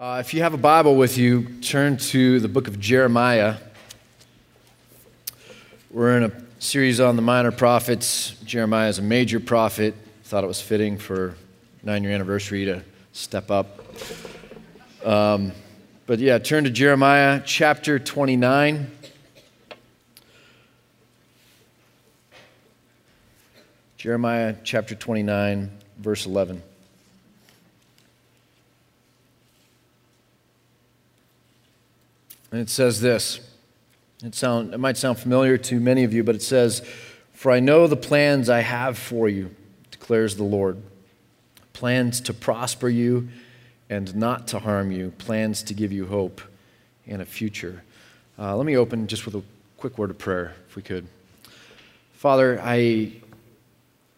Uh, if you have a Bible with you, turn to the book of Jeremiah. We're in a series on the minor prophets. Jeremiah is a major prophet. Thought it was fitting for nine year anniversary to step up. Um, but yeah, turn to Jeremiah chapter 29. Jeremiah chapter 29, verse 11. And it says this. It, sound, it might sound familiar to many of you, but it says, For I know the plans I have for you, declares the Lord. Plans to prosper you and not to harm you, plans to give you hope and a future. Uh, let me open just with a quick word of prayer, if we could. Father, I,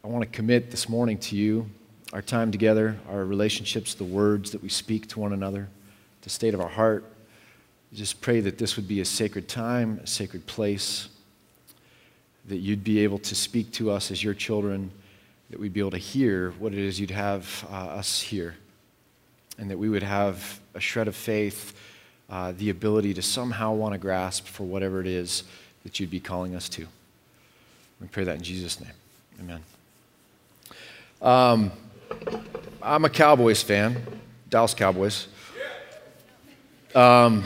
I want to commit this morning to you, our time together, our relationships, the words that we speak to one another, the state of our heart just pray that this would be a sacred time, a sacred place, that you'd be able to speak to us as your children, that we'd be able to hear what it is you'd have uh, us hear, and that we would have a shred of faith, uh, the ability to somehow want to grasp for whatever it is that you'd be calling us to. We pray that in Jesus' name. Amen. Um, I'm a Cowboys fan, Dallas Cowboys. Um,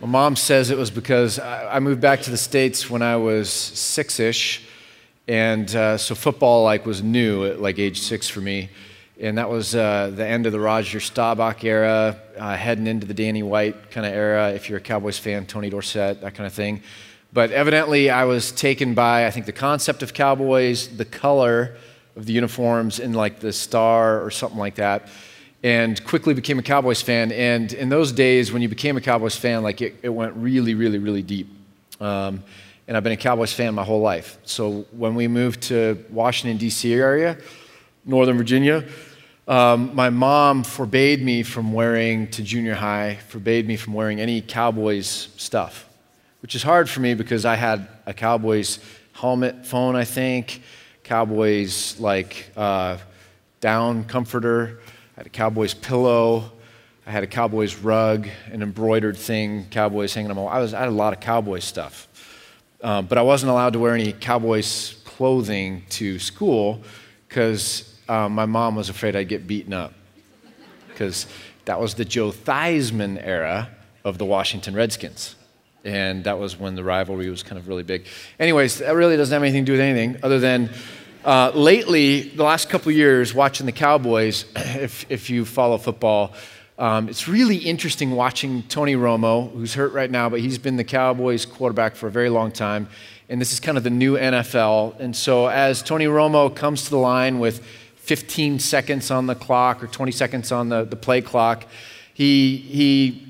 my mom says it was because I moved back to the States when I was six ish. And uh, so football like was new at like age six for me. And that was uh, the end of the Roger Staubach era, uh, heading into the Danny White kind of era. If you're a Cowboys fan, Tony Dorsett, that kind of thing. But evidently, I was taken by, I think, the concept of Cowboys, the color of the uniforms, and like the star or something like that and quickly became a Cowboys fan. And in those days, when you became a Cowboys fan, like it, it went really, really, really deep. Um, and I've been a Cowboys fan my whole life. So when we moved to Washington D.C. area, Northern Virginia, um, my mom forbade me from wearing to junior high, forbade me from wearing any Cowboys stuff, which is hard for me because I had a Cowboys helmet, phone, I think, Cowboys like uh, down comforter had a Cowboys pillow. I had a Cowboys rug, an embroidered thing, Cowboys hanging on my wall. I, was, I had a lot of cowboy stuff. Um, but I wasn't allowed to wear any Cowboys clothing to school because um, my mom was afraid I'd get beaten up. Because that was the Joe Theismann era of the Washington Redskins. And that was when the rivalry was kind of really big. Anyways, that really doesn't have anything to do with anything other than uh, lately, the last couple years, watching the Cowboys, if, if you follow football, um, it's really interesting watching Tony Romo, who's hurt right now, but he's been the Cowboys quarterback for a very long time. And this is kind of the new NFL. And so as Tony Romo comes to the line with 15 seconds on the clock or 20 seconds on the, the play clock, he, he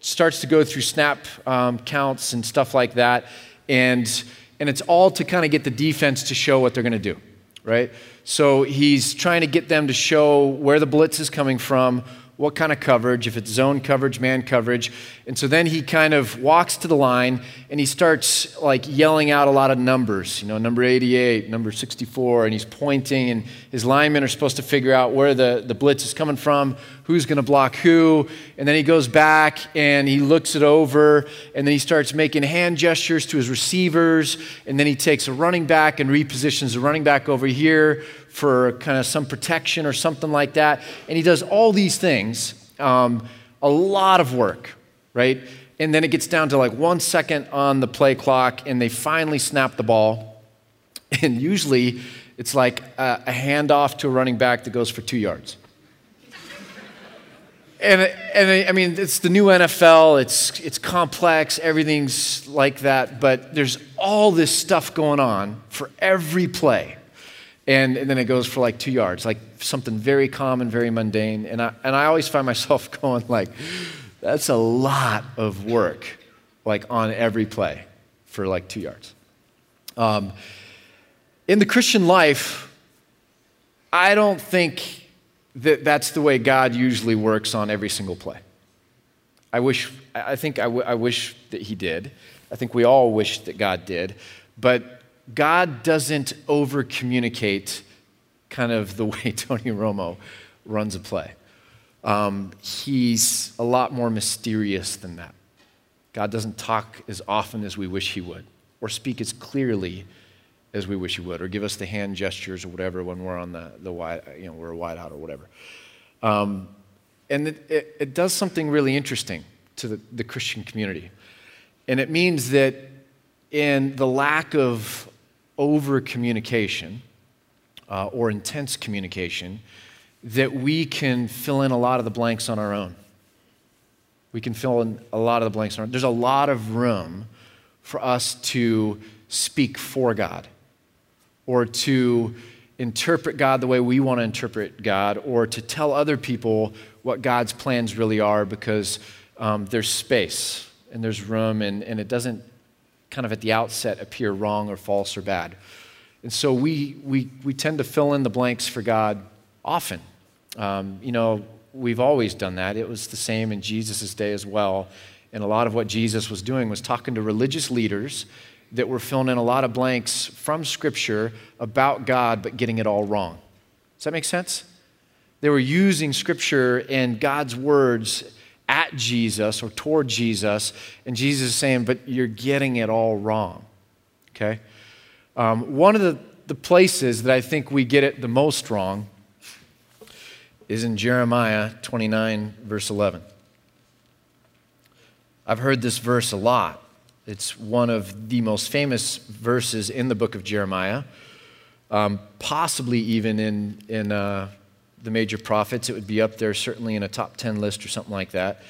starts to go through snap um, counts and stuff like that. And and it's all to kind of get the defense to show what they're going to do, right? So he's trying to get them to show where the blitz is coming from, what kind of coverage, if it's zone coverage, man coverage. And so then he kind of walks to the line and he starts like yelling out a lot of numbers, you know, number 88, number 64, and he's pointing, and his linemen are supposed to figure out where the, the blitz is coming from, who's going to block who. And then he goes back and he looks it over, and then he starts making hand gestures to his receivers, and then he takes a running back and repositions the running back over here for kind of some protection or something like that. And he does all these things, um, a lot of work, right? And then it gets down to like one second on the play clock, and they finally snap the ball. And usually it's like a, a handoff to a running back that goes for two yards. and, and I mean, it's the new NFL, it's, it's complex, everything's like that, but there's all this stuff going on for every play and, and, then it goes for like two yards, like something very common, very mundane. And I, and I always find myself going like, that's a lot of work, like on every play for like two yards. Um, in the Christian life, I don't think that that's the way God usually works on every single play. I wish, I think I, w- I wish that He did. I think we all wish that God did. But God doesn't over communicate kind of the way Tony Romo runs a play. um, he's a lot more mysterious than that. God doesn't talk as often as we wish he would, or speak as clearly as we wish he would, or give us the hand gestures or whatever when we're on the, the wide, you know, we're wide out or whatever. Um, and it, it, it, does something really interesting to the, the Christian community. And it means that in the lack of over communication uh, or intense communication, that we can fill in a lot of the blanks on our own. We can fill in a lot of the blanks. On our, own. there's a lot of room for us to speak for God or to interpret God the way we want to interpret God or to tell other people what God's plans really are because um, there's space and there's room and, and it doesn't kind of at the outset appear wrong or false or bad. And so we, we, we tend to fill in the blanks for God often. Um, you know, we've always done that. It was the same in Jesus' day as well. And a lot of what Jesus was doing was talking to religious leaders that were filling in a lot of blanks from Scripture about God, but getting it all wrong. Does that make sense? They were using Scripture and God's words at Jesus or toward Jesus, and Jesus is saying, but you're getting it all wrong. Okay? Um, one of the, the places that I think we get it the most wrong is in Jeremiah 29, verse 11. I've heard this verse a lot. It's one of the most famous verses in the book of Jeremiah, um, possibly even in, in uh, the major prophets. It would be up there, certainly in a top 10 list or something like that.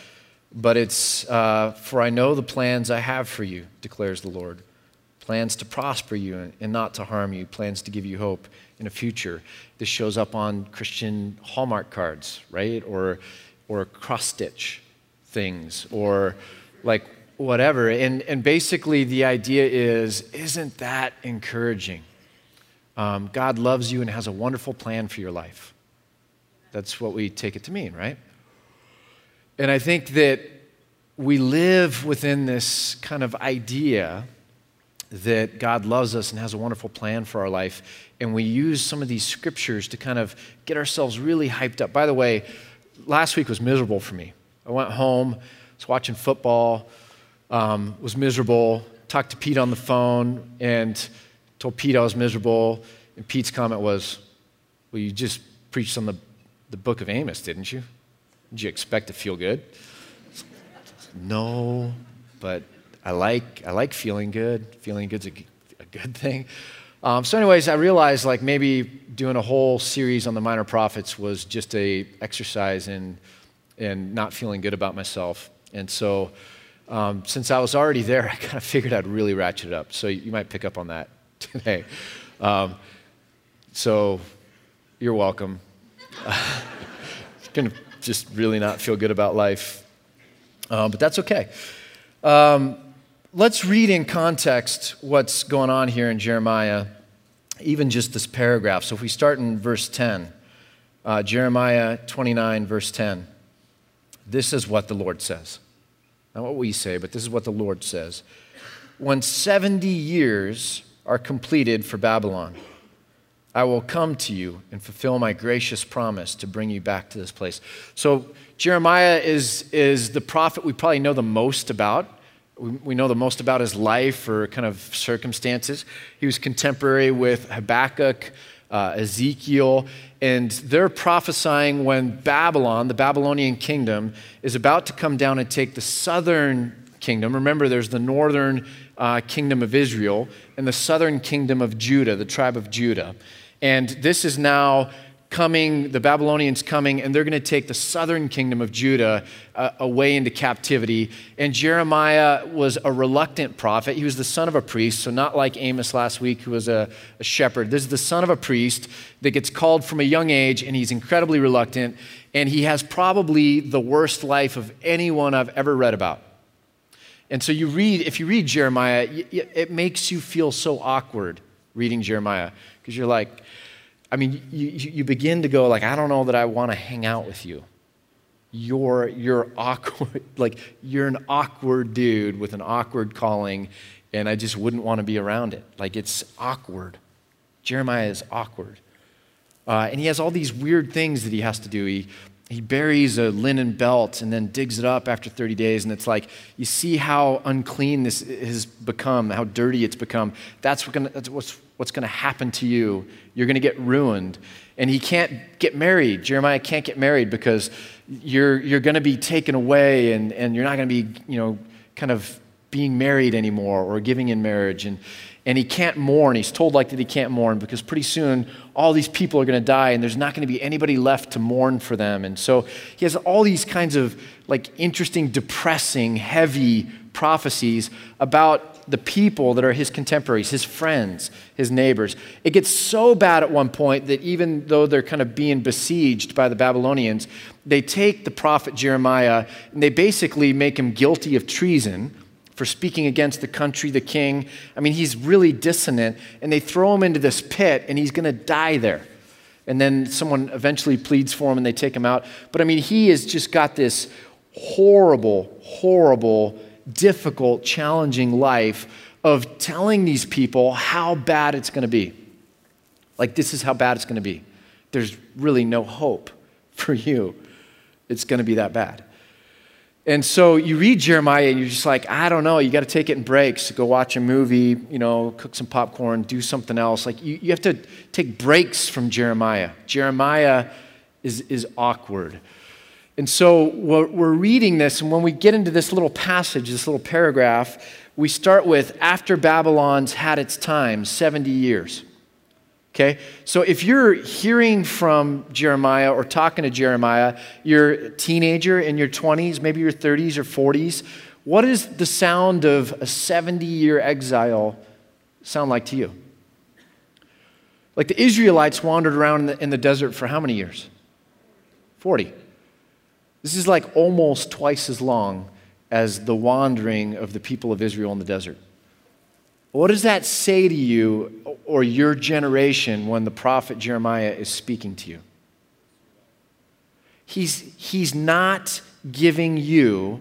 But it's, uh, For I know the plans I have for you, declares the Lord plans to prosper you and not to harm you, plans to give you hope in a future. This shows up on Christian Hallmark cards, right? Or, or cross stitch things, or like whatever. And, and basically, the idea is isn't that encouraging? Um, God loves you and has a wonderful plan for your life. That's what we take it to mean, right? And I think that we live within this kind of idea that God loves us and has a wonderful plan for our life. And we use some of these scriptures to kind of get ourselves really hyped up. By the way, last week was miserable for me. I went home, was watching football, um, was miserable, talked to Pete on the phone, and told Pete I was miserable. And Pete's comment was, Well, you just preached on the the book of Amos, didn't you? Did you expect to feel good? No, but I like, I like feeling good. Feeling good's a, a good thing. Um, so, anyways, I realized like maybe doing a whole series on the minor prophets was just a exercise in, in not feeling good about myself. And so, um, since I was already there, I kind of figured I'd really ratchet it up. So you might pick up on that today. Um, so you're welcome. going to just really not feel good about life. Uh, but that's okay. Um, let's read in context what's going on here in Jeremiah, even just this paragraph. So if we start in verse 10, uh, Jeremiah 29, verse 10, this is what the Lord says. Not what we say, but this is what the Lord says. When 70 years are completed for Babylon, I will come to you and fulfill my gracious promise to bring you back to this place. So, Jeremiah is, is the prophet we probably know the most about. We, we know the most about his life or kind of circumstances. He was contemporary with Habakkuk, uh, Ezekiel, and they're prophesying when Babylon, the Babylonian kingdom, is about to come down and take the southern kingdom. Remember, there's the northern uh, kingdom of Israel and the southern kingdom of Judah, the tribe of Judah. And this is now coming, the Babylonians coming, and they're going to take the southern kingdom of Judah uh, away into captivity. And Jeremiah was a reluctant prophet. He was the son of a priest, so not like Amos last week, who was a, a shepherd. This is the son of a priest that gets called from a young age, and he's incredibly reluctant. And he has probably the worst life of anyone I've ever read about. And so you read, if you read Jeremiah, it makes you feel so awkward reading Jeremiah because you're like, I mean, you, you begin to go like, I don't know that I want to hang out with you. You're, you're awkward, like you're an awkward dude with an awkward calling, and I just wouldn't want to be around it. Like it's awkward. Jeremiah is awkward. Uh, and he has all these weird things that he has to do. He, he buries a linen belt and then digs it up after 30 days. And it's like, you see how unclean this has become, how dirty it's become. That's, what gonna, that's what's, what's going to happen to you. You're going to get ruined. And he can't get married. Jeremiah can't get married because you're, you're going to be taken away and, and you're not going to be, you know, kind of being married anymore or giving in marriage. And, and he can't mourn. He's told like that he can't mourn because pretty soon all these people are going to die and there's not going to be anybody left to mourn for them. And so he has all these kinds of like interesting, depressing, heavy prophecies about the people that are his contemporaries, his friends, his neighbors. It gets so bad at one point that even though they're kind of being besieged by the Babylonians, they take the prophet Jeremiah and they basically make him guilty of treason for speaking against the country, the king. I mean, he's really dissonant, and they throw him into this pit, and he's going to die there. And then someone eventually pleads for him, and they take him out. But I mean, he has just got this horrible, horrible, difficult, challenging life of telling these people how bad it's going to be. Like, this is how bad it's going to be. There's really no hope for you. It's going to be that bad. And so you read Jeremiah and you're just like, I don't know, you got to take it in breaks. Go watch a movie, you know, cook some popcorn, do something else. Like you, you have to take breaks from Jeremiah. Jeremiah is, is awkward. And so we're, we're reading this, and when we get into this little passage, this little paragraph, we start with after Babylon's had its time, 70 years. Okay? So if you're hearing from Jeremiah or talking to Jeremiah, you're a teenager in your 20s, maybe your 30s or 40s, what does the sound of a 70 year exile sound like to you? Like the Israelites wandered around in the, in the desert for how many years? 40. This is like almost twice as long as the wandering of the people of Israel in the desert. What does that say to you or your generation when the prophet Jeremiah is speaking to you? He's, he's not giving you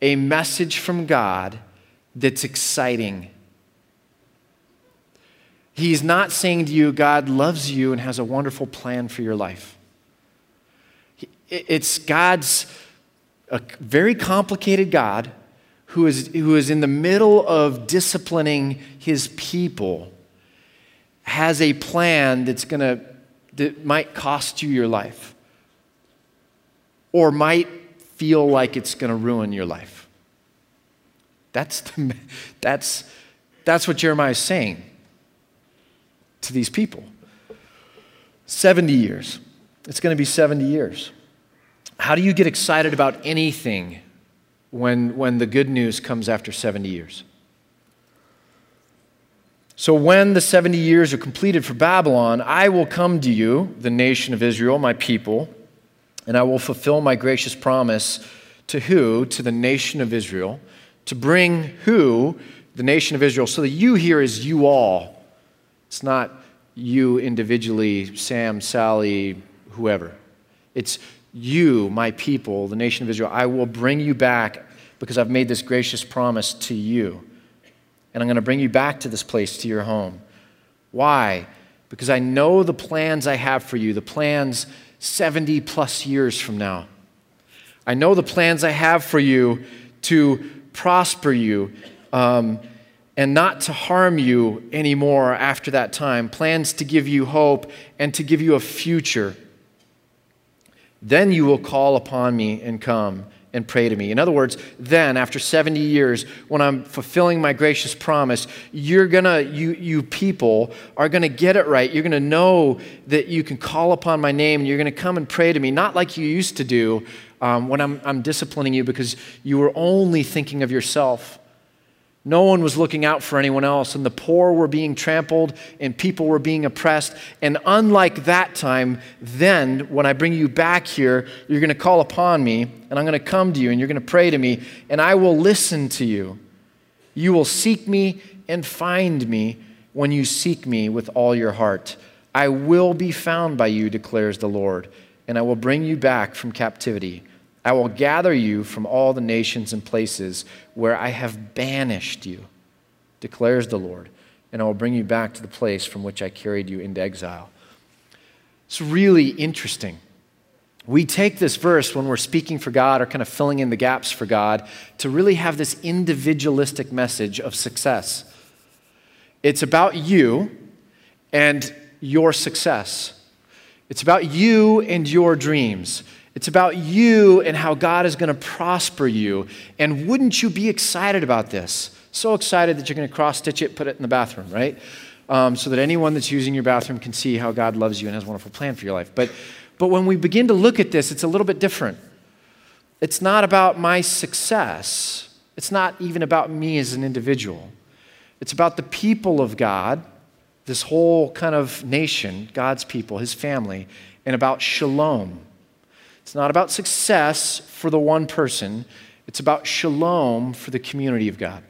a message from God that's exciting. He's not saying to you, God loves you and has a wonderful plan for your life. It's God's a very complicated God who is, who is in the middle of disciplining his people has a plan that's going to that might cost you your life or might feel like it's going to ruin your life. That's, the, that's, that's what jeremiah is saying to these people. 70 years. It's going to be 70 years. How do you get excited about anything when, when the good news comes after 70 years. So, when the 70 years are completed for Babylon, I will come to you, the nation of Israel, my people, and I will fulfill my gracious promise to who? To the nation of Israel. To bring who? The nation of Israel. So, the you here is you all. It's not you individually, Sam, Sally, whoever. It's you, my people, the nation of Israel, I will bring you back because I've made this gracious promise to you. And I'm going to bring you back to this place, to your home. Why? Because I know the plans I have for you, the plans 70 plus years from now. I know the plans I have for you to prosper you um, and not to harm you anymore after that time. Plans to give you hope and to give you a future. Then you will call upon me and come and pray to me. In other words, then after 70 years, when I'm fulfilling my gracious promise, you're gonna, you, you people are gonna get it right. You're gonna know that you can call upon my name and you're gonna come and pray to me, not like you used to do um, when I'm, I'm disciplining you because you were only thinking of yourself. No one was looking out for anyone else, and the poor were being trampled, and people were being oppressed. And unlike that time, then when I bring you back here, you're going to call upon me, and I'm going to come to you, and you're going to pray to me, and I will listen to you. You will seek me and find me when you seek me with all your heart. I will be found by you, declares the Lord, and I will bring you back from captivity. I will gather you from all the nations and places where I have banished you, declares the Lord, and I will bring you back to the place from which I carried you into exile. It's really interesting. we take this verse when we're speaking for God or kind of filling in the gaps for God to really have this individualistic message of success. It's about you and your success. It's about you and your dreams. It's about you and how God is going to prosper you. And wouldn't you be excited about this? So excited that you're going to cross stitch it, put it in the bathroom, right? Um, so that anyone that's using your bathroom can see how God loves you and has a wonderful plan for your life. But, but when we begin to look at this, it's a little bit different. It's not about my success, it's not even about me as an individual. It's about the people of God, this whole kind of nation, God's people, his family, and about shalom. It's not about success for the one person, it's about shalom for the community of God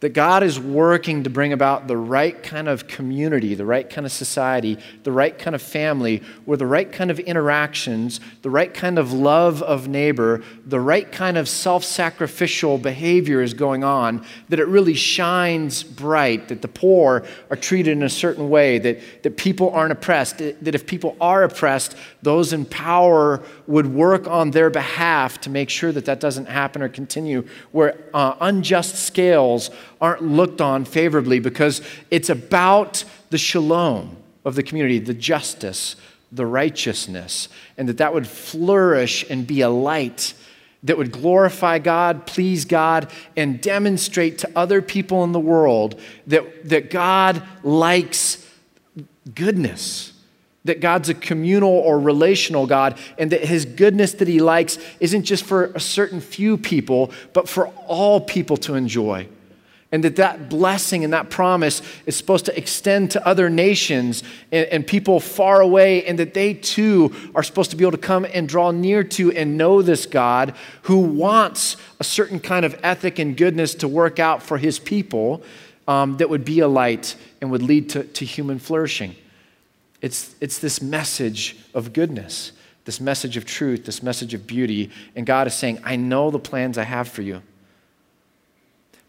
that God is working to bring about the right kind of community, the right kind of society, the right kind of family, where the right kind of interactions, the right kind of love of neighbor, the right kind of self sacrificial behavior is going on, that it really shines bright, that the poor are treated in a certain way, that, that people aren't oppressed, that if people are oppressed, those in power would work on their behalf to make sure that that doesn't happen or continue, where uh, unjust scales aren't looked on favorably because it's about the shalom of the community, the justice, the righteousness, and that that would flourish and be a light that would glorify God, please God, and demonstrate to other people in the world that, that God likes goodness, that God's a communal or relational God, and that his goodness that he likes isn't just for a certain few people, but for all people to enjoy and that that blessing and that promise is supposed to extend to other nations and, and, people far away and that they too are supposed to be able to come and draw near to and know this god who wants a certain kind of ethic and goodness to work out for his people um, that would be a light and would lead to, to human flourishing. It's, it's this message of goodness this message of truth this message of beauty. And god is saying i know the plans i have for you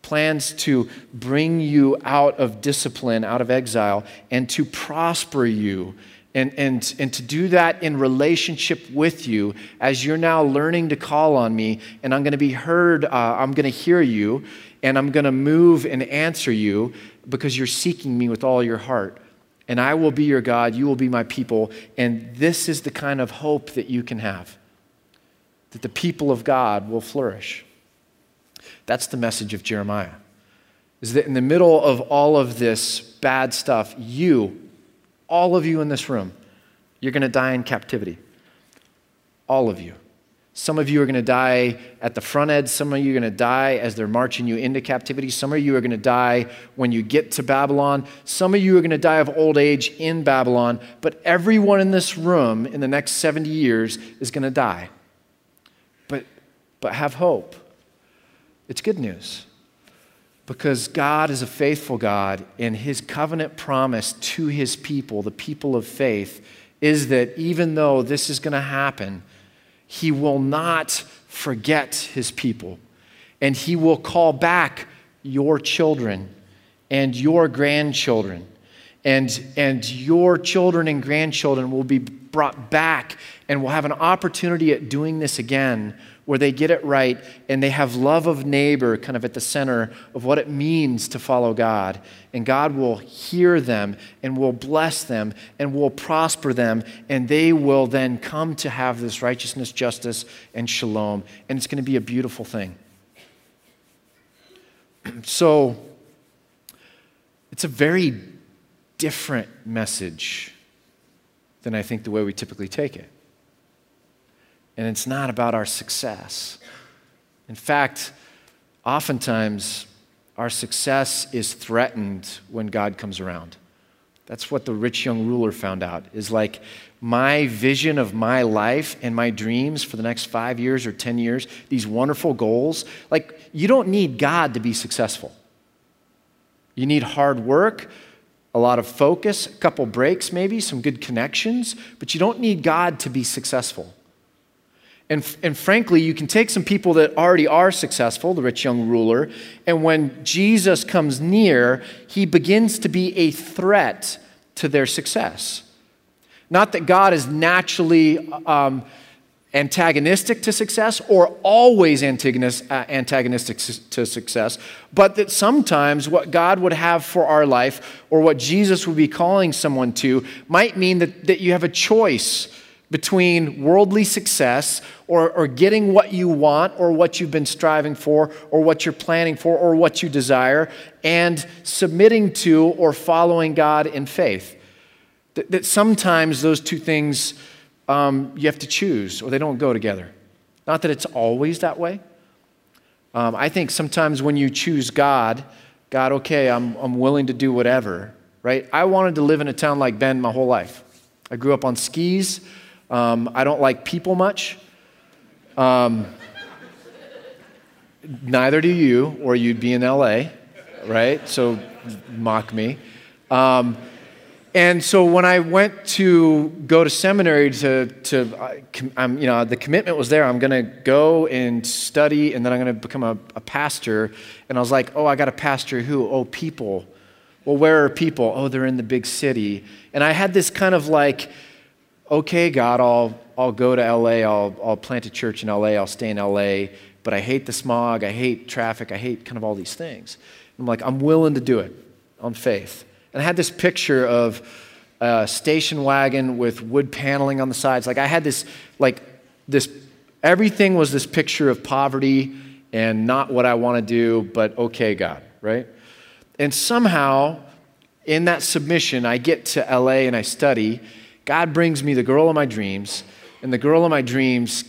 plans to bring you out of discipline, out of exile, and to prosper you. And, and, and to do that in relationship with you as you're now learning to call on me, and I'm going to be heard, uh, I'm going to hear you, and I'm going to move and answer you because you're seeking me with all your heart. And I will be your God, you will be my people. And this is the kind of hope that you can have that the people of God will flourish. That's the message of Jeremiah. Is that in the middle of all of this bad stuff, you, all of you in this room, you're going to die in captivity. All of you. Some of you are going to die at the front edge. Some of you are going to die as they're marching you into captivity. Some of you are going to die when you get to Babylon. Some of you are going to die of old age in Babylon. But everyone in this room in the next 70 years is going to die. But, but have hope it's good news because God is a faithful God, and his covenant promise to his people, the people of faith, is that even though this is going to happen, he will not forget his people, and he will call back your children and your grandchildren. And, and your children and grandchildren will be brought back and will have an opportunity at doing this again where they get it right and they have love of neighbor kind of at the center of what it means to follow God. And God will hear them and will bless them and will prosper them, and they will then come to have this righteousness, justice, and shalom. And it's going to be a beautiful thing. So, it's a very different message than I think the way we typically take it. And it's not about our success. In fact, oftentimes our success is threatened when God comes around. That's what the rich young ruler found out is like my vision of my life and my dreams for the next five years or 10 years, these wonderful goals. Like, you don't need God to be successful. You need hard work, a lot of focus, a couple breaks, maybe, some good connections, but you don't need God to be successful. And, and frankly, you can take some people that already are successful, the rich young ruler, and when Jesus comes near, he begins to be a threat to their success. Not that God is naturally um, antagonistic to success or always uh, antagonistic to success, but that sometimes what God would have for our life or what Jesus would be calling someone to might mean that, that you have a choice between worldly success or, or getting what you want or what you've been striving for or what you're planning for or what you desire and submitting to or following God in faith. That, sometimes those two things um, you have to choose or they don't go together. Not that it's always that way. Um, I think sometimes when you choose God, God, okay, I'm, I'm willing to do whatever, right? I wanted to live in a town like Bend my whole life. I grew up on skis. Um, I don't like people much. Um, neither do you, or you'd be in LA, right? So mock me. Um, and so when I went to go to seminary to, to uh, you know, the commitment was there. I'm going to go and study, and then I'm going to become a, a pastor. And I was like, oh, I got a pastor who? Oh, people. Well, where are people? Oh, they're in the big city. And I had this kind of like, okay, God, I'll, I'll go to LA, I'll, I'll plant a church in LA, I'll stay in LA, but I hate the smog, I hate traffic, I hate kind of all these things. I'm like, I'm willing to do it on faith. And I had this picture of a station wagon with wood paneling on the sides. Like I had this, like this, everything was this picture of poverty and not what I want to do, but okay, God, right? And somehow, in that submission, I get to LA and I study, God brings me the girl of my dreams, and the girl of my dreams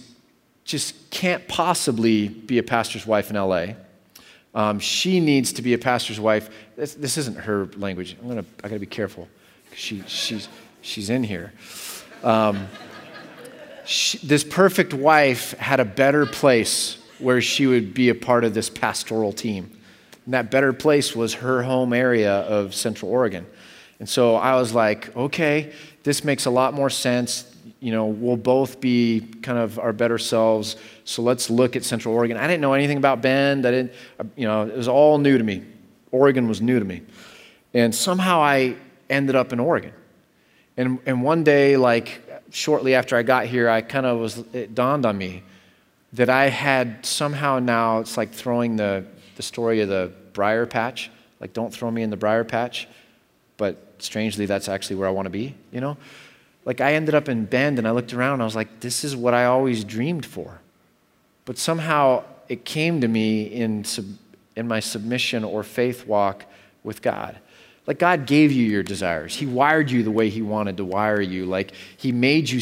just can't possibly be a pastor's wife in LA. Um, she needs to be a pastor's wife. This, this isn't her language. I'm gonna, I gotta be careful. She, she's, she's in here. Um, she, this perfect wife had a better place where she would be a part of this pastoral team. And that better place was her home area of Central Oregon. And so I was like, okay, this makes a lot more sense. You know, we'll both be kind of our better selves. So let's look at Central Oregon. I didn't know anything about Bend. I didn't, you know, it was all new to me. Oregon was new to me. And somehow I ended up in Oregon. And, and one day, like shortly after I got here, I kind of was, it dawned on me that I had somehow now, it's like throwing the, the story of the briar patch. Like, don't throw me in the briar patch. But strangely, that's actually where I want to be, you know? Like, I ended up in Bend and I looked around and I was like, this is what I always dreamed for. But somehow it came to me in, sub- in my submission or faith walk with God. Like, God gave you your desires, He wired you the way He wanted to wire you. Like, He made you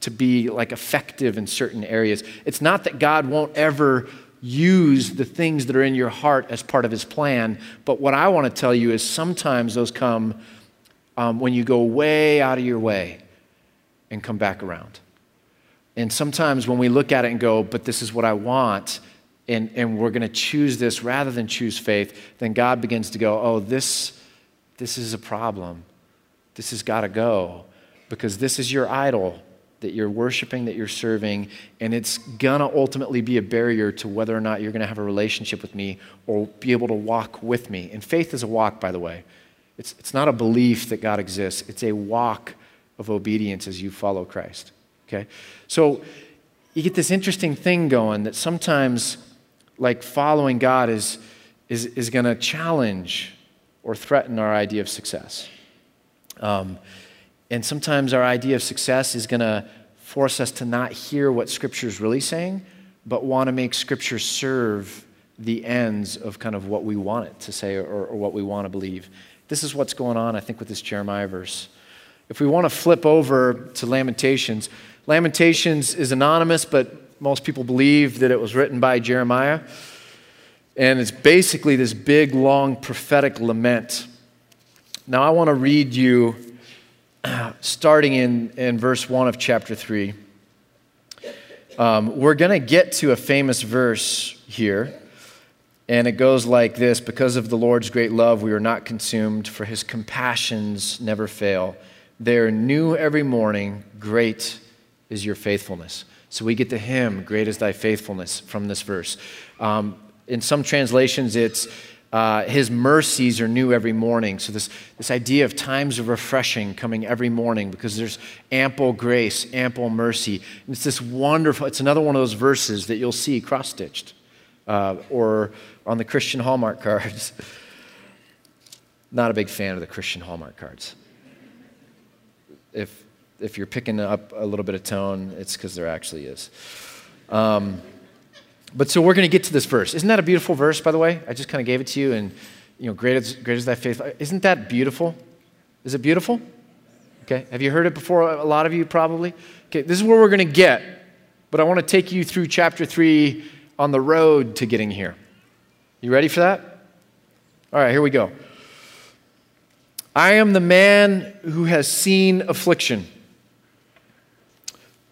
to be like effective in certain areas. It's not that God won't ever use the things that are in your heart as part of his plan. But what I want to tell you is sometimes those come um, when you go way out of your way and come back around. And sometimes when we look at it and go, but this is what I want, and, and we're going to choose this rather than choose faith, then God begins to go, oh, this, this is a problem. This has got to go because this is your idol that you're worshiping, that you're serving, and it's to ultimately be a barrier to whether or not you're to have a relationship with me or be able to walk with me. And faith is a walk, by the way. It's, it's not a belief that God exists, it's a walk of obedience as you follow Christ. Okay? So you get this interesting thing going that sometimes, like, following God is, is, is to challenge or threaten our idea of success. Um, and sometimes our idea of success is going to force us to not hear what Scripture is really saying, but want to make Scripture serve the ends of kind of what we want it to say or, or what we want to believe. This is what's going on, I think, with this Jeremiah verse. If we want to flip over to Lamentations, Lamentations is anonymous, but most people believe that it was written by Jeremiah. And it's basically this big, long prophetic lament. Now, I want to read you starting in, in verse 1 of chapter 3. Um, we're going to get to a famous verse here. And it goes like this Because of the Lord's great love, we are not consumed, for his compassions never fail. They are new every morning. Great is your faithfulness. So we get to hymn, Great is thy faithfulness, from this verse. Um, in some translations, it's Uh, his mercies are new every morning. So, this, this idea of times of refreshing coming every morning because there's ample grace, ample mercy. And it's this wonderful, it's another one of those verses that you'll see cross stitched uh, or on the Christian Hallmark cards. Not a big fan of the Christian Hallmark cards. If, if you're picking up a little bit of tone, it's because there actually is. Um, but so we're going to get to this verse. Isn't that a beautiful verse, by the way? I just kind of gave it to you, and you know, great is, great is thy faith. Isn't that beautiful? Is it beautiful? Okay. Have you heard it before? A lot of you probably. Okay. This is where we're going to get, but I want to take you through chapter three on the road to getting here. You ready for that? All right. Here we go. I am the man who has seen affliction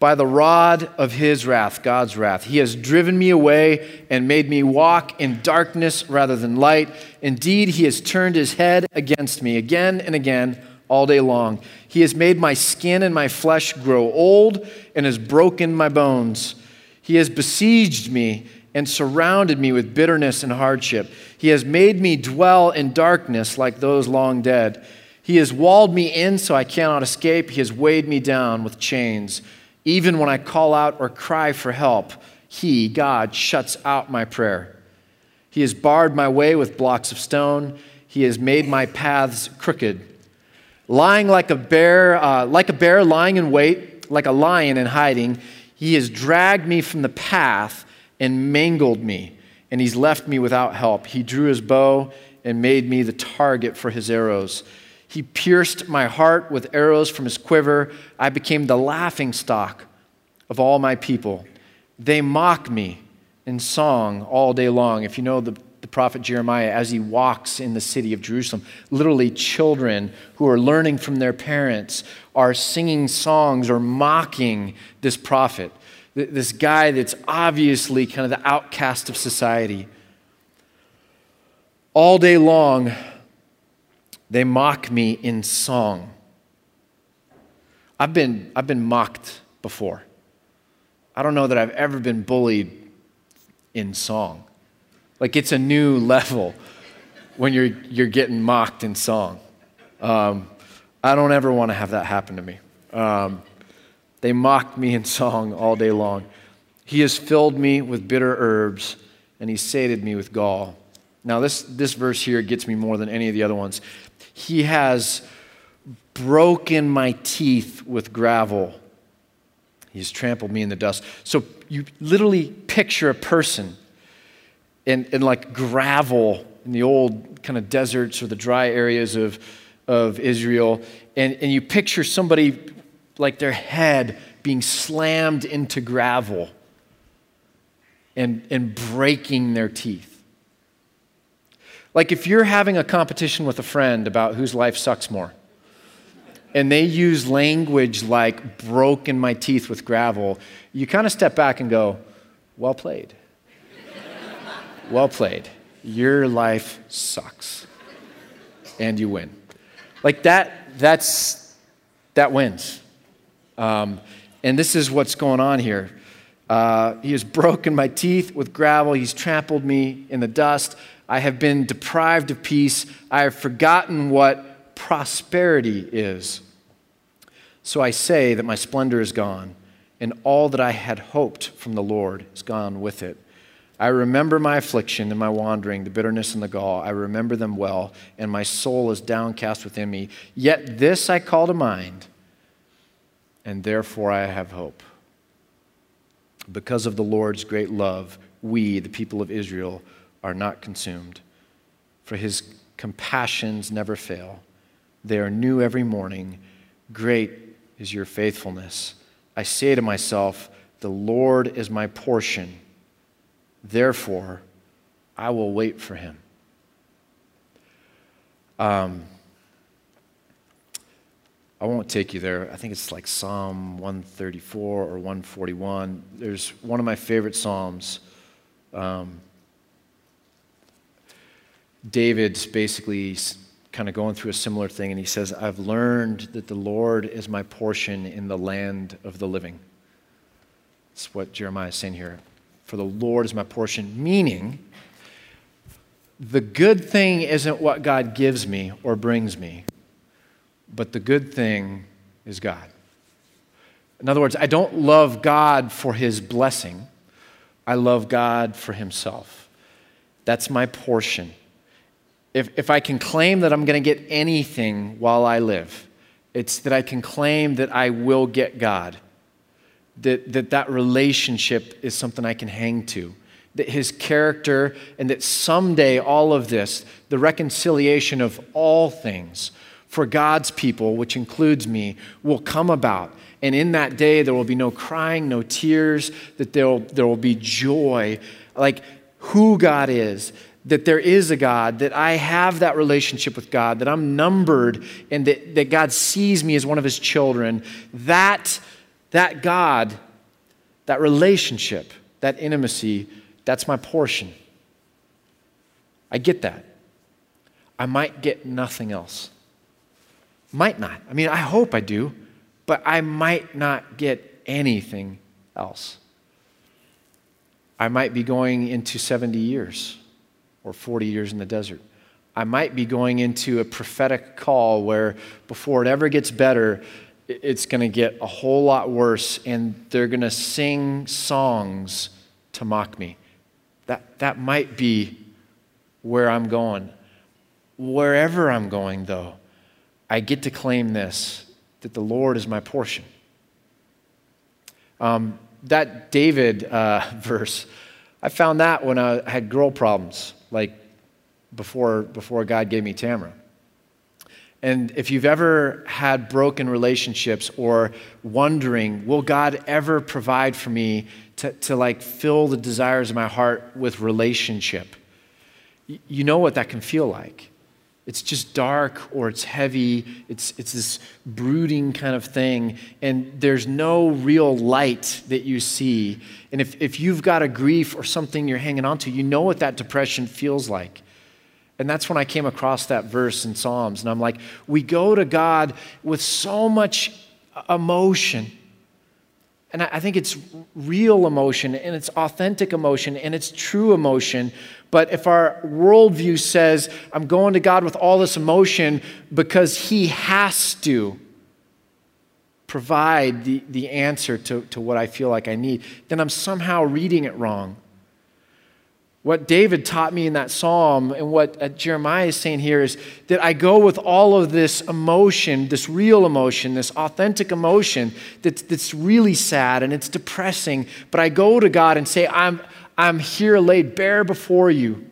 by the rod of his wrath, God's wrath. He has driven me away and made me walk in darkness rather than light. Indeed, he has turned his head against me again and again all day long. He has made my skin and my flesh grow old and has broken my bones. He has besieged me and surrounded me with bitterness and hardship. He has made me dwell in darkness like those long dead. He has walled me in so I cannot escape. He has weighed me down with chains. Even when I call out or cry for help, He, God, shuts out my prayer. He has barred my way with blocks of stone. He has made my paths crooked. Lying like a bear, uh, like a bear lying in wait, like a lion in hiding, he has dragged me from the path and mangled me, and he's left me without help. He drew his bow and made me the target for his arrows. He pierced my heart with arrows from his quiver. I became the laughing stock of all my people. They mock me in song all day long. If you know the, the prophet Jeremiah, as he walks in the city of Jerusalem, literally children who are learning from their parents are singing songs or mocking this prophet, this guy that's obviously kind of the outcast of society. All day long, they mock me in song. I've been, I've been mocked before. I don't know that I've ever been bullied in song. Like it's a new level when you're, you're getting mocked in song. Um, I don't ever want to have that happen to me. Um, they mocked me in song all day long. He has filled me with bitter herbs, and he sated me with gall. Now, this, this verse here gets me more than any of the other ones. He has broken my teeth with gravel. He's trampled me in the dust. So you literally picture a person in, in like gravel in the old kind of deserts or the dry areas of, of Israel. And, and you picture somebody like their head being slammed into gravel and, and breaking their teeth. Like if you're having a competition with a friend about whose life sucks more, and they use language like broken my teeth with gravel, you kind of step back and go, well played. well played. Your life sucks. And you win. Like that, that's, that wins. Um, and this is what's going on here. Uh, he has broken my teeth with gravel. He's trampled me in the dust. I have been deprived of peace. I have forgotten what prosperity is. So I say that my splendor is gone, and all that I had hoped from the Lord is gone with it. I remember my affliction and my wandering, the bitterness and the gall. I remember them well, and my soul is downcast within me. Yet this I call to mind, and therefore I have hope. Because of the Lord's great love, we, the people of Israel, are not consumed, for his compassions never fail. They are new every morning. Great is your faithfulness. I say to myself, The Lord is my portion. Therefore, I will wait for him. Um, I won't take you there. I think it's like Psalm 134 or 141. There's one of my favorite Psalms. Um, David's basically kind of going through a similar thing, and he says, I've learned that the Lord is my portion in the land of the living. That's what Jeremiah is saying here. For the Lord is my portion, meaning the good thing isn't what God gives me or brings me, but the good thing is God. In other words, I don't love God for his blessing, I love God for himself. That's my portion. If, if I can claim that I'm going to get anything while I live, it's that I can claim that I will get God, that that, that relationship is something I can hang to that his character, and that someday all of this, the reconciliation of all things for God's people, which includes me, will come about. And in that day, there will be no crying, no tears, that there will, there will be joy. Like who God is, that there is a God, that I have that relationship with God, that I'm numbered, and that, that God sees me as one of his children. That, that God, that relationship, that intimacy, that's my portion. I get that. I might get nothing else. Might not. I mean, I hope I do, but I might not get anything else. I might be going into 70 years or 40 years in the desert. I might be going into a prophetic call where before it ever gets better, it's going to get a whole lot worse, and they're going to sing songs to mock me. That, that might be where I'm going. Wherever I'm going, though, I get to claim this that the Lord is my portion. Um, that David uh, verse, I found that when I had girl problems, like before, before God gave me Tamara. And if you've ever had broken relationships or wondering, will God ever provide for me to, to like fill the desires of my heart with relationship? You know what that can feel like. It's just dark or it's heavy. It's, it's this brooding kind of thing. And there's no real light that you see. And if, if you've got a grief or something you're hanging on to, you know what that depression feels like. And that's when I came across that verse in Psalms. And I'm like, we go to God with so much emotion. And I think it's real emotion and it's authentic emotion and it's true emotion. But if our worldview says, I'm going to God with all this emotion because He has to provide the, the answer to, to what I feel like I need, then I'm somehow reading it wrong. What David taught me in that psalm and what uh, Jeremiah is saying here is that I go with all of this emotion, this real emotion, this authentic emotion that's, that's really sad and it's depressing, but I go to God and say, I'm, I'm here laid bare before you.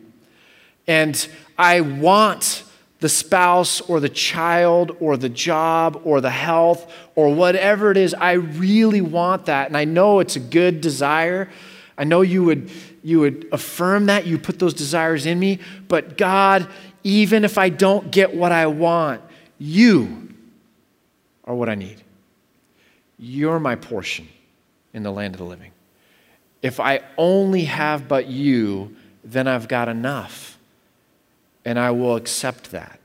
And I want the spouse or the child or the job or the health or whatever it is. I really want that. And I know it's a good desire. I know you would you would affirm that, you put those desires in me. But God, even if I don't get what I want, you are what I need. You're my portion in the land of the living. If I only have but you, then I've got enough. And I will accept that.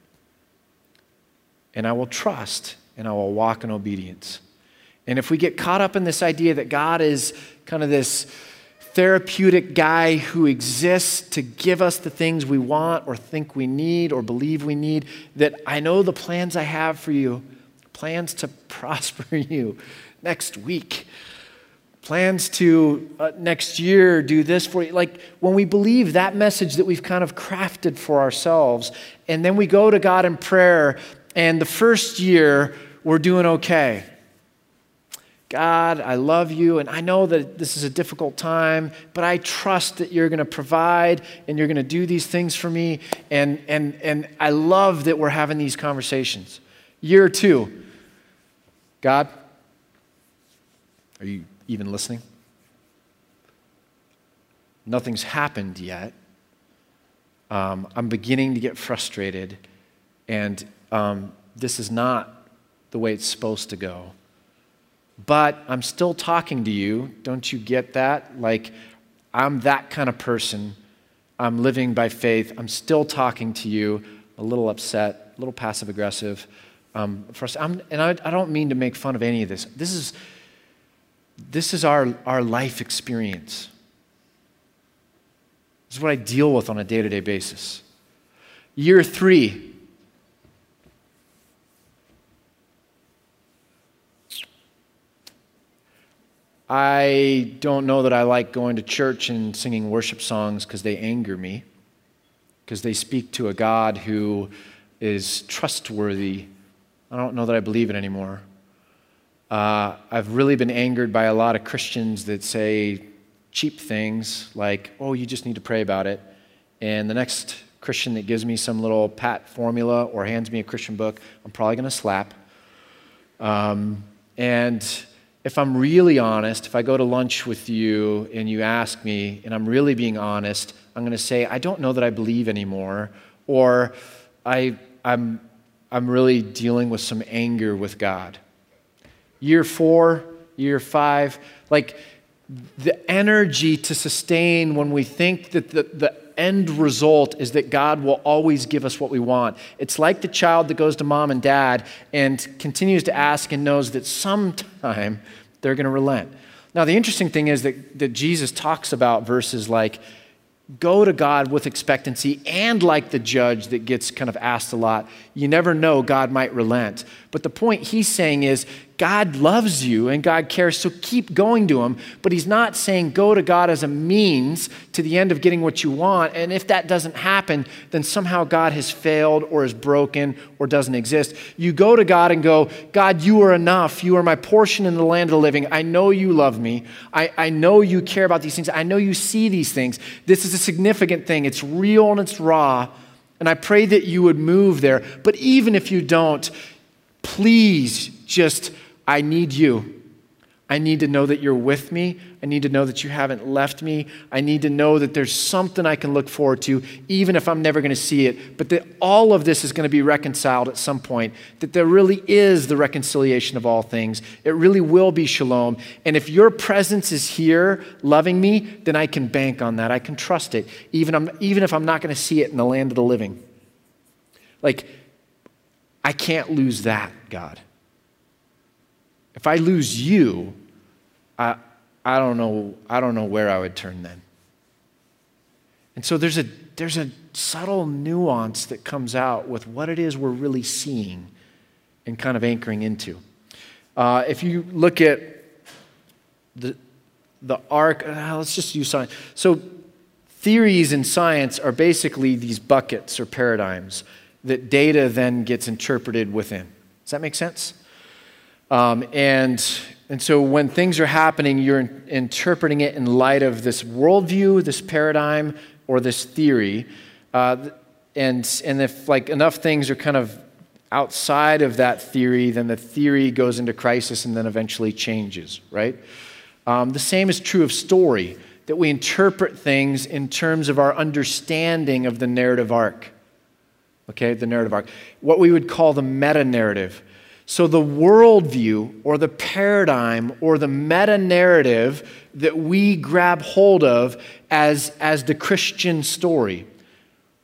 And I will trust and I will walk in obedience. And if we get caught up in this idea that God is kind of this therapeutic guy who exists to give us the things we want or think we need or believe we need, that I know the plans I have for you plans to prosper you next week, plans to uh, next year do this for you. Like when we believe that message that we've kind of crafted for ourselves, and then we go to God in prayer, and the first year we're doing okay. God, I love you, and I know that this is a difficult time, but I trust that you're going to provide and you're going to do these things for me. And, and, and I love that we're having these conversations. Year two, God, are you even listening? Nothing's happened yet. Um, I'm beginning to get frustrated, and um, this is not the way it's supposed to go but I'm still talking to you. Don't you get that? Like, I'm that kind of person. I'm living by faith. I'm still talking to you, a little upset, a little passive aggressive. Um, I'm, and I, I don't mean to make fun of any of this. This is, this is our, our life experience. This is what I deal with on a day to day basis. Year three. I don't know that I like going to church and singing worship songs because they anger me, because they speak to a God who is trustworthy. I don't know that I believe it anymore. Uh, I've really been angered by a lot of Christians that say cheap things like, oh, you just need to pray about it. And the next Christian that gives me some little pat formula or hands me a Christian book, I'm probably going to slap. Um, and if I'm really honest, if I go to lunch with you and you ask me, and I'm really being honest, I'm going to say, I don't know that I believe anymore, or I, I'm, I'm really dealing with some anger with God. Year four, year five, like the energy to sustain when we think that the, the end result is that God will always give us what we want. It's like the child that goes to mom and dad and continues to ask and knows that sometime they're going to relent. Now, the interesting thing is that, that Jesus talks about verses like, go to God with expectancy and like the judge that gets kind of asked a lot. You never know, God might relent. But the point he's saying is God loves you and God cares, so keep going to Him. But He's not saying go to God as a means to the end of getting what you want. And if that doesn't happen, then somehow God has failed or is broken or doesn't exist. You go to God and go, God, you are enough. You are my portion in the land of the living. I know you love me. I, I know you care about these things. I know you see these things. This is a significant thing, it's real and it's raw. And I pray that you would move there. But even if you don't, please just I need you. I need to know that you're with me. I need to know that you haven't left me. I need to know that there's something I can look forward to, even if I'm never going to see it. But that all of this is going to be reconciled at some point. That there really is the reconciliation of all things. It really will be shalom. And if your presence is here loving me, then I can bank on that. I can trust it, even, even if I'm not going to see it in the land of the living. Like, I can't lose that, God. If I lose you, I, I, don't know, I don't know where I would turn then. And so there's a, there's a subtle nuance that comes out with what it is we're really seeing and kind of anchoring into. Uh, if you look at the, the arc, uh, let's just use science. So, theories in science are basically these buckets or paradigms that data then gets interpreted within. Does that make sense? Um, and, and so when things are happening, you're in, interpreting it in light of this worldview, this paradigm, or this theory. Uh, and, and if like enough things are kind of outside of that theory, then the theory goes into crisis and then eventually changes, right? Um, the same is true of story, that we interpret things in terms of our understanding of the narrative arc. Okay, the narrative arc. What we would call the meta narrative. So, the worldview or the paradigm or the meta narrative that we grab hold of as, as the Christian story,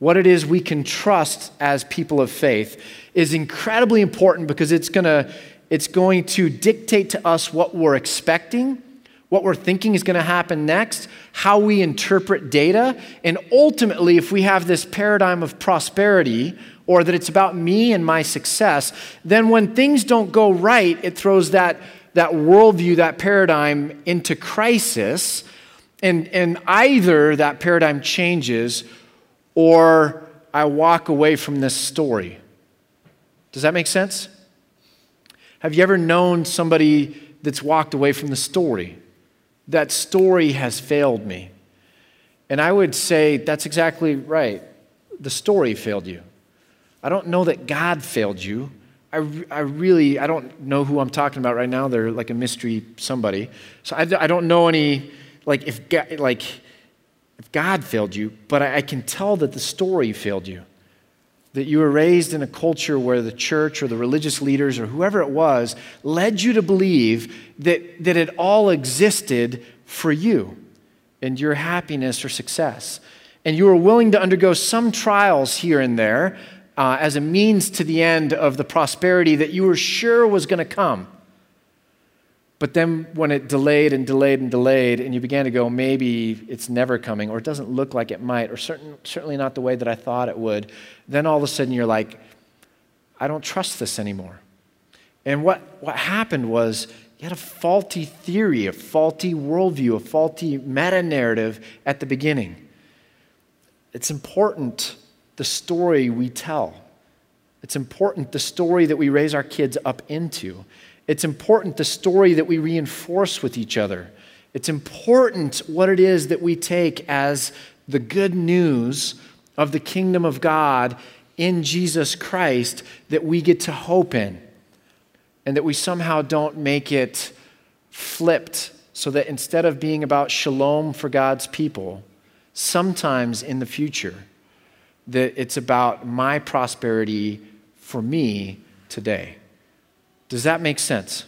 what it is we can trust as people of faith, is incredibly important because it's, gonna, it's going to dictate to us what we're expecting, what we're thinking is going to happen next, how we interpret data, and ultimately, if we have this paradigm of prosperity, or that it's about me and my success, then when things don't go right, it throws that, that worldview, that paradigm into crisis. And, and either that paradigm changes or I walk away from this story. Does that make sense? Have you ever known somebody that's walked away from the story? That story has failed me. And I would say that's exactly right. The story failed you. I don't know that God failed you. I, I really, I don't know who I'm talking about right now. They're like a mystery somebody. So I, I don't know any, like, if God, like, if God failed you, but I, I can tell that the story failed you. That you were raised in a culture where the church or the religious leaders or whoever it was led you to believe that, that it all existed for you and your happiness or success. And you were willing to undergo some trials here and there uh, as a means to the end of the prosperity that you were sure was going to come. But then when it delayed and delayed and delayed, and you began to go, maybe it's never coming, or it doesn't look like it might, or certain, certainly not the way that I thought it would, then all of a sudden you're like, I don't trust this anymore. And what, what happened was you had a faulty theory, a faulty worldview, a faulty meta narrative at the beginning. It's important the story we tell. It's important the story that we raise our kids up into. It's important the story that we reinforce with each other. It's important what it is that we take as the good news of the kingdom of God in Jesus Christ that we get to hope in. And that we somehow don't make it flipped so that instead of being about shalom for God's people, sometimes in the future, that it's about my prosperity for me today. Does that make sense?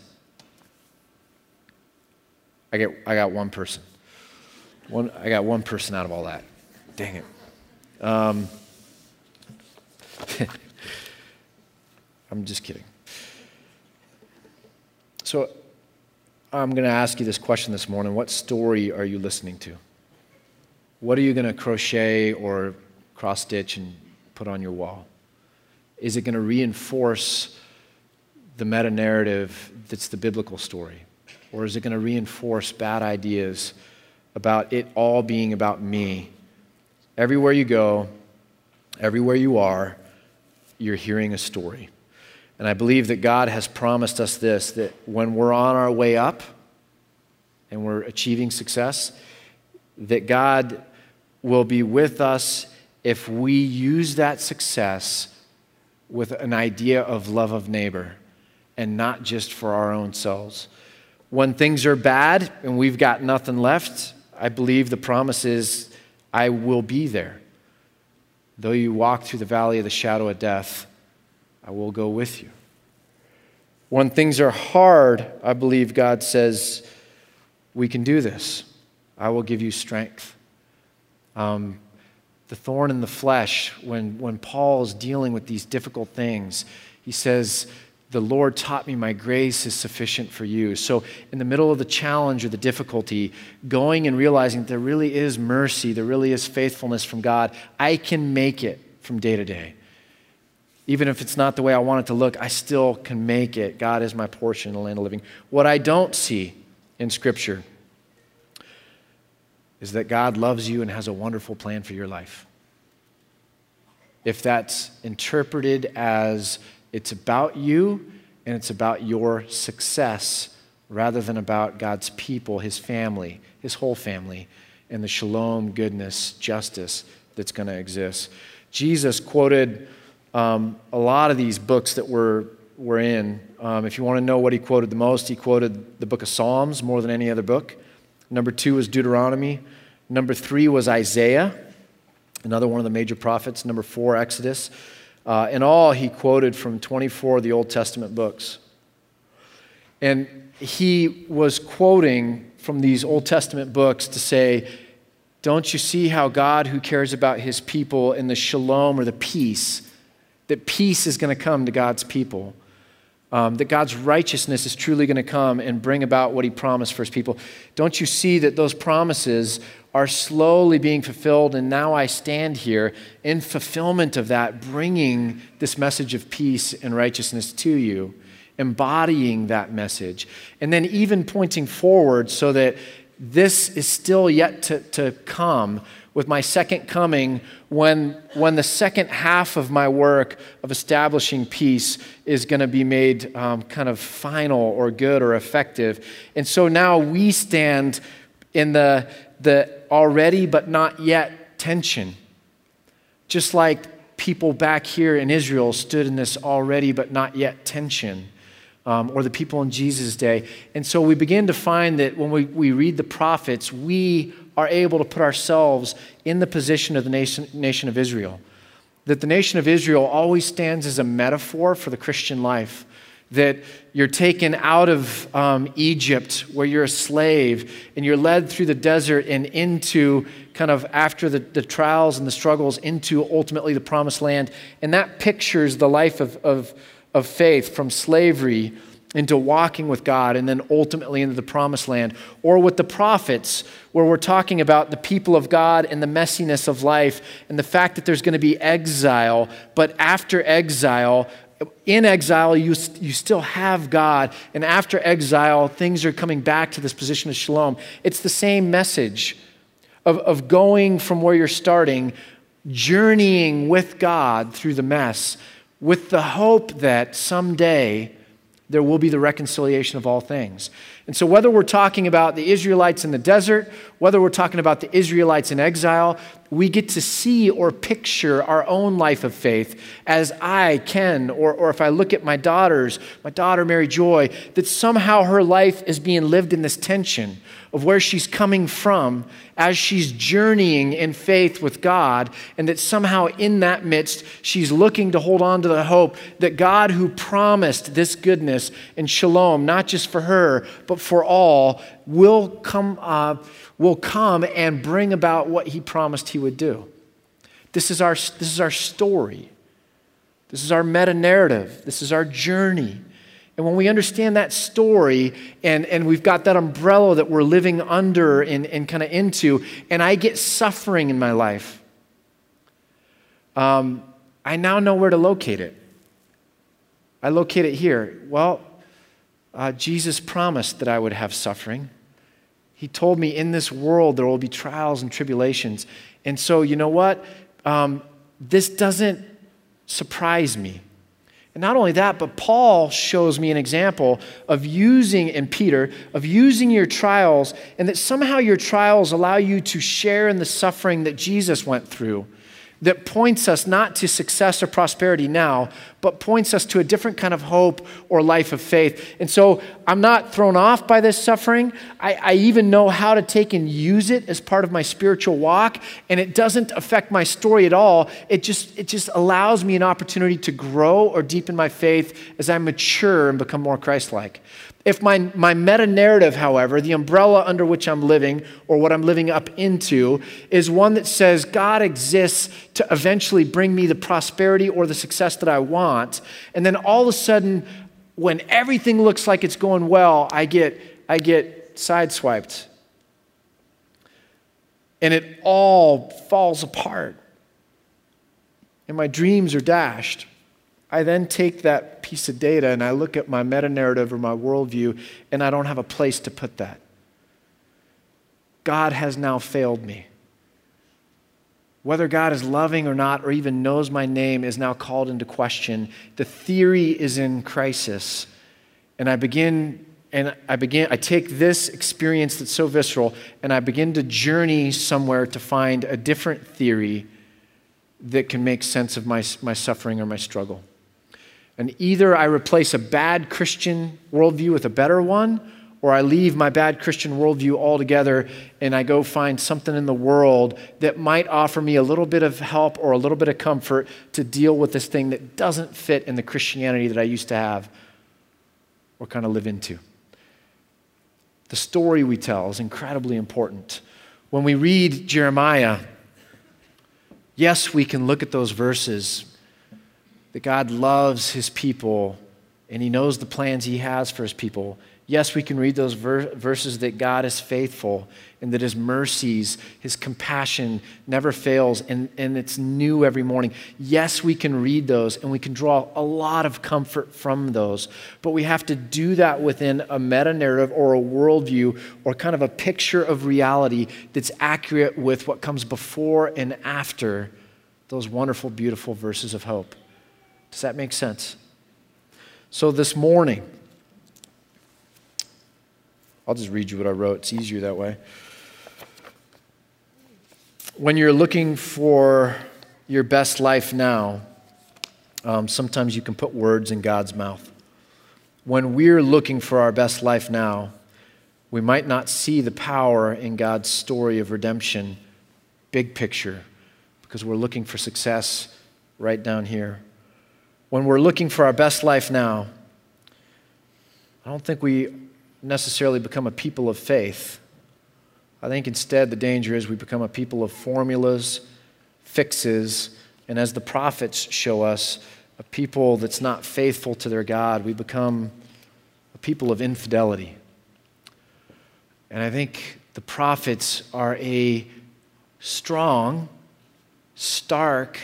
I, get, I got one person. One, I got one person out of all that. Dang it. Um, I'm just kidding. So I'm going to ask you this question this morning. What story are you listening to? What are you going to crochet or cross stitch and put on your wall? Is it going to reinforce the meta narrative that's the biblical story? Or is it going to reinforce bad ideas about it all being about me? Everywhere you go, everywhere you are, you're hearing a story. And I believe that God has promised us this that when we're on our way up and we're achieving success, that God will be with us if we use that success with an idea of love of neighbor and not just for our own selves. When things are bad and we've got nothing left, I believe the promise is, I will be there. Though you walk through the valley of the shadow of death, I will go with you. When things are hard, I believe God says, We can do this. I will give you strength. Um, the thorn in the flesh, when, when Paul's dealing with these difficult things, he says, the Lord taught me my grace is sufficient for you. So, in the middle of the challenge or the difficulty, going and realizing that there really is mercy, there really is faithfulness from God, I can make it from day to day. Even if it's not the way I want it to look, I still can make it. God is my portion in the land of living. What I don't see in Scripture is that God loves you and has a wonderful plan for your life. If that's interpreted as it's about you and it's about your success rather than about God's people, his family, his whole family, and the shalom, goodness, justice that's going to exist. Jesus quoted um, a lot of these books that we're, we're in. Um, if you want to know what he quoted the most, he quoted the book of Psalms more than any other book. Number two was Deuteronomy. Number three was Isaiah, another one of the major prophets. Number four, Exodus. Uh, in all, he quoted from 24 of the Old Testament books. And he was quoting from these Old Testament books to say, Don't you see how God, who cares about his people in the shalom or the peace, that peace is going to come to God's people? Um, that God's righteousness is truly going to come and bring about what he promised for his people. Don't you see that those promises are slowly being fulfilled. And now I stand here in fulfillment of that, bringing this message of peace and righteousness to you, embodying that message. And then even pointing forward so that this is still yet to, to come with my second coming when, when the second half of my work of establishing peace is going to be made um, kind of final or good or effective. And so now we stand in the, the already but not yet tension. Just like people back here in Israel stood in this already but not yet tension. Um, or the people in Jesus' day. And so we begin to find that when we, we read the prophets, we are able to put ourselves in the position of the nation, nation of Israel. That the nation of Israel always stands as a metaphor for the Christian life that you're taken out of um, Egypt, where you're a slave, and you're led through the desert and into kind of after the, the trials and the struggles into ultimately the promised land. And that pictures the life of, of, of faith from slavery into walking with God and then ultimately into the promised land. Or with the prophets, where we're talking about the people of God and the messiness of life and the fact that there's going to be exile, but after exile, in exile, you, you still have God. And after exile, things are coming back to this position of shalom. It's the same message of, of going from where you're starting, journeying with God through the mess, with the hope that someday there will be the reconciliation of all things. And so, whether we're talking about the Israelites in the desert, whether we're talking about the Israelites in exile, we get to see or picture our own life of faith as I can, or, or if I look at my daughters, my daughter Mary Joy, that somehow her life is being lived in this tension of where she's coming from as she's journeying in faith with God, and that somehow in that midst, she's looking to hold on to the hope that God, who promised this goodness and shalom, not just for her, but for all, will come, uh, will come and bring about what he promised he would do. This is our, this is our story. This is our meta narrative. This is our journey. And when we understand that story and, and we've got that umbrella that we're living under and, and kind of into, and I get suffering in my life, um, I now know where to locate it. I locate it here. Well, uh, Jesus promised that I would have suffering. He told me in this world there will be trials and tribulations. And so, you know what? Um, this doesn't surprise me. And not only that, but Paul shows me an example of using, and Peter, of using your trials, and that somehow your trials allow you to share in the suffering that Jesus went through that points us not to success or prosperity now, but points us to a different kind of hope or life of faith. And so I'm not thrown off by this suffering. I, I, even know how to take and use it as part of my spiritual walk, and it doesn't affect my story at all. It just, it just allows me an opportunity to grow or deepen my faith as I mature and become more Christ like. If my, my meta narrative, however, the umbrella under which I'm living or what I'm living up into, is one that says God exists to eventually bring me the prosperity or the success that I want, and then all of a sudden, when everything looks like it's going well, I get, I get sideswiped. And it all falls apart. And my dreams are dashed. I then take that piece of data and I look at my meta narrative or my worldview, and I don't have a place to put that. God has now failed me. Whether God is loving or not, or even knows my name, is now called into question. The theory is in crisis. And I begin, and I begin, I take this experience that's so visceral, and I begin to journey somewhere to find a different theory that can make sense of my, my suffering or my struggle. And either I replace a bad Christian worldview with a better one, or I leave my bad Christian worldview altogether and I go find something in the world that might offer me a little bit of help or a little bit of comfort to deal with this thing that doesn't fit in the Christianity that I used to have or kind of live into. The story we tell is incredibly important. When we read Jeremiah, yes, we can look at those verses that God loves his people and he knows the plans he has for his people. Yes, we can read those ver- verses that God is faithful and that his mercies, his compassion never fails and, and it's new every morning. Yes, we can read those and we can draw a lot of comfort from those. But we have to do that within a meta narrative or a worldview or kind of a picture of reality that's accurate with what comes before and after those wonderful, beautiful verses of hope. Does that make sense? So this morning, I'll just read you what I wrote. It's easier that way. When you're looking for your best life now, um, sometimes you can put words in God's mouth. When we're looking for our best life now, we might not see the power in God's story of redemption, big picture, because we're looking for success right down here when we're looking for our best life now, I don't think we necessarily become a people of faith. I think instead the danger is we become a people of formulas, fixes, and as the prophets show us, a people that's not faithful to their God. We become a people of infidelity. And I think the prophets are a strong, stark,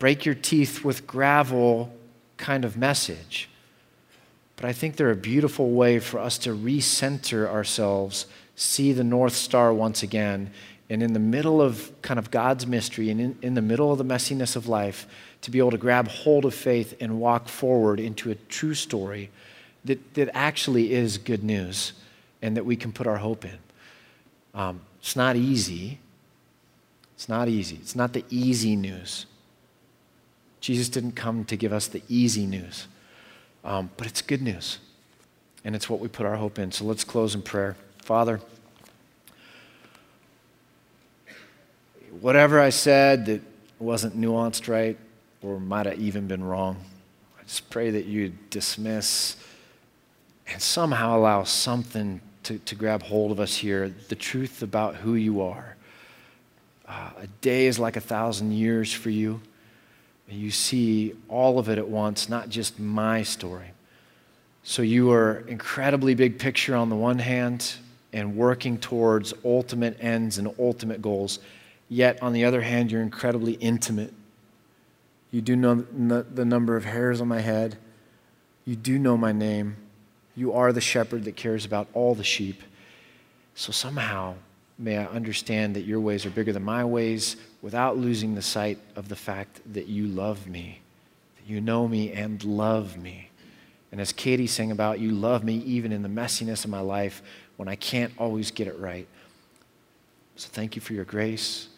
break your teeth with gravel kind of message. But I think they're a beautiful way for us to recenter ourselves, see the North Star once again, and in the middle of kind of God's mystery and in, in the middle of the messiness of life, to be able to grab hold of faith and walk forward into a true story that, that actually is good news and that we can put our hope in. Um, it's not easy. It's not easy. It's not the easy news. Jesus didn't come to give us the easy news, um, but it's good news. And it's what we put our hope in. So let's close in prayer. Father, whatever I said that wasn't nuanced right or might have even been wrong, I just pray that you dismiss and somehow allow something to, to grab hold of us here the truth about who you are. Uh, a day is like a thousand years for you. You see all of it at once, not just my story. So you are incredibly big picture on the one hand and working towards ultimate ends and ultimate goals. Yet on the other hand, you're incredibly intimate. You do know the number of hairs on my head. You do know my name. You are the shepherd that cares about all the sheep. So somehow, may I understand that your ways are bigger than my ways without losing the sight of the fact that you love me, that you know me and love me. And as Katie sang about, you love me even in the messiness of my life when I can't always get it right. So thank you for your grace.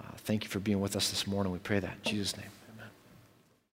Uh, thank you for being with us this morning. We pray that in Jesus' name.